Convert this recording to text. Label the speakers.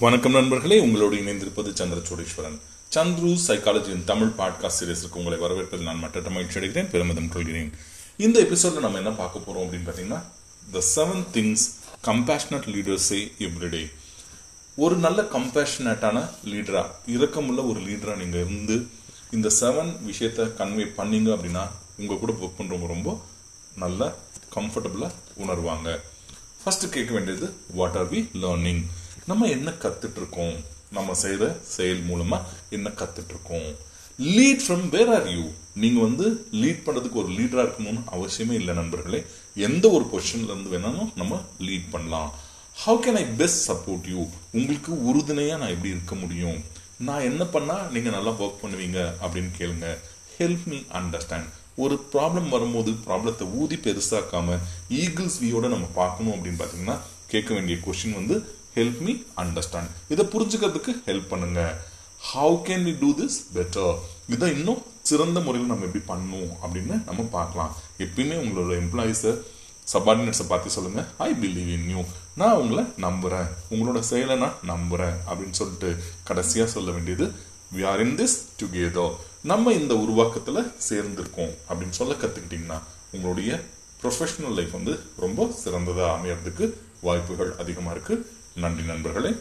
Speaker 1: வணக்கம் நண்பர்களே உங்களோடு இணைந்திருப்பது சந்திரசூடேஸ்வரன். சந்துரு சைக்காலஜியின் தமிழ் பாட்காஸ்ட் சீரீஸுக்கு உங்களை வரவேற்பதில் நான் மற்ற மகிழ்ச்சி அடைகிறேன் பெருமிதம் கொள்கிறேன். இந்த எபிசோட்ல நம்ம என்ன பார்க்க போறோம் அப்படின்னு பார்த்தீங்கன்னா த செவன் திங்ஸ் கம்பேஷனட் லீடர்ஸே எவ்ரிடே ஒரு நல்ல கம்பேஷனட்டான லீடரா இரக்கமுள்ள ஒரு லீடரா நீங்க இருந்து இந்த செவன் விஷயத்த கன்வே பண்ணீங்க அப்படின்னா உங்க கூட ஒர்க் பண்றவங்க ரொம்ப நல்ல கம்ஃபர்டபுளா உணர்வாங்க. ஃபர்ஸ்ட் கேட்க வேண்டியது வாட் ஆர் வி லேர்னிங் நம்ம என்ன கத்துட்டு இருக்கோம் நம்ம செய்கிற செயல் மூலமா என்ன கத்துட்டு இருக்கோம் lead from where are you நீங்க வந்து லீட் பண்றதுக்கு ஒரு லீடரா இருக்கணும்னு அவசியமே இல்லை நண்பர்களே. எந்த ஒரு பொசிஷன்ல இருந்து வேணாலும் நம்ம லீட் பண்ணலாம். How can I best support you உங்களுக்கு உறுதுணையா நான் எப்படி இருக்க முடியும்? நான் என்ன பண்ணா நீங்க நல்லா ஒர்க் பண்ணுவீங்க அப்படின்னு கேளுங்க. ஹெல்ப் மீ அண்டர்ஸ்டாண்ட் ஒரு ப்ராப்ளம் வரும்போது ப்ராப்ளத்தை ஊதி பெருசாக்காம ஈகிள்ஸ் வியோட நம்ம பார்க்கணும் அப்படின்னு பார்த்தீங்கன்னா கேட்க வேண்டிய கொஸ்டின் வந்து ஹெல்ப் மீ அண்டர்ஸ்டாண்ட் இதை புரிஞ்சுக்கிறதுக்கு ஹெல்ப் பண்ணுங்க. How can we do this better இதை இன்னும் சிறந்த முறையில் நம்ம எப்படி பண்ணணும் அப்படின்னு நம்ம பார்க்கலாம். எப்பயுமே உங்களோட எம்ப்ளாயிஸை சபார்டினேட்ஸை பார்த்து சொல்லுங்கள் ஐ பிலீவ் இன் யூ நான் உங்களை நம்புறேன். உங்களோட செயலை நான் நம்புகிறேன் அப்படின்னு சொல்லிட்டு கடைசியாக சொல்ல வேண்டியது we are in this together நம்ம இந்த உருவாக்கத்தில் சேர்ந்திருக்கோம் அப்படின்னு சொல்ல கற்றுக்கிட்டிங்கன்னா உங்களுடைய ப்ரொஃபஷனல் லைஃப் வந்து ரொம்ப சிறந்ததாக அமையறதுக்கு வாய்ப்புகள் அதிகமாக இருக்குது நன்றி நண்பர்களே.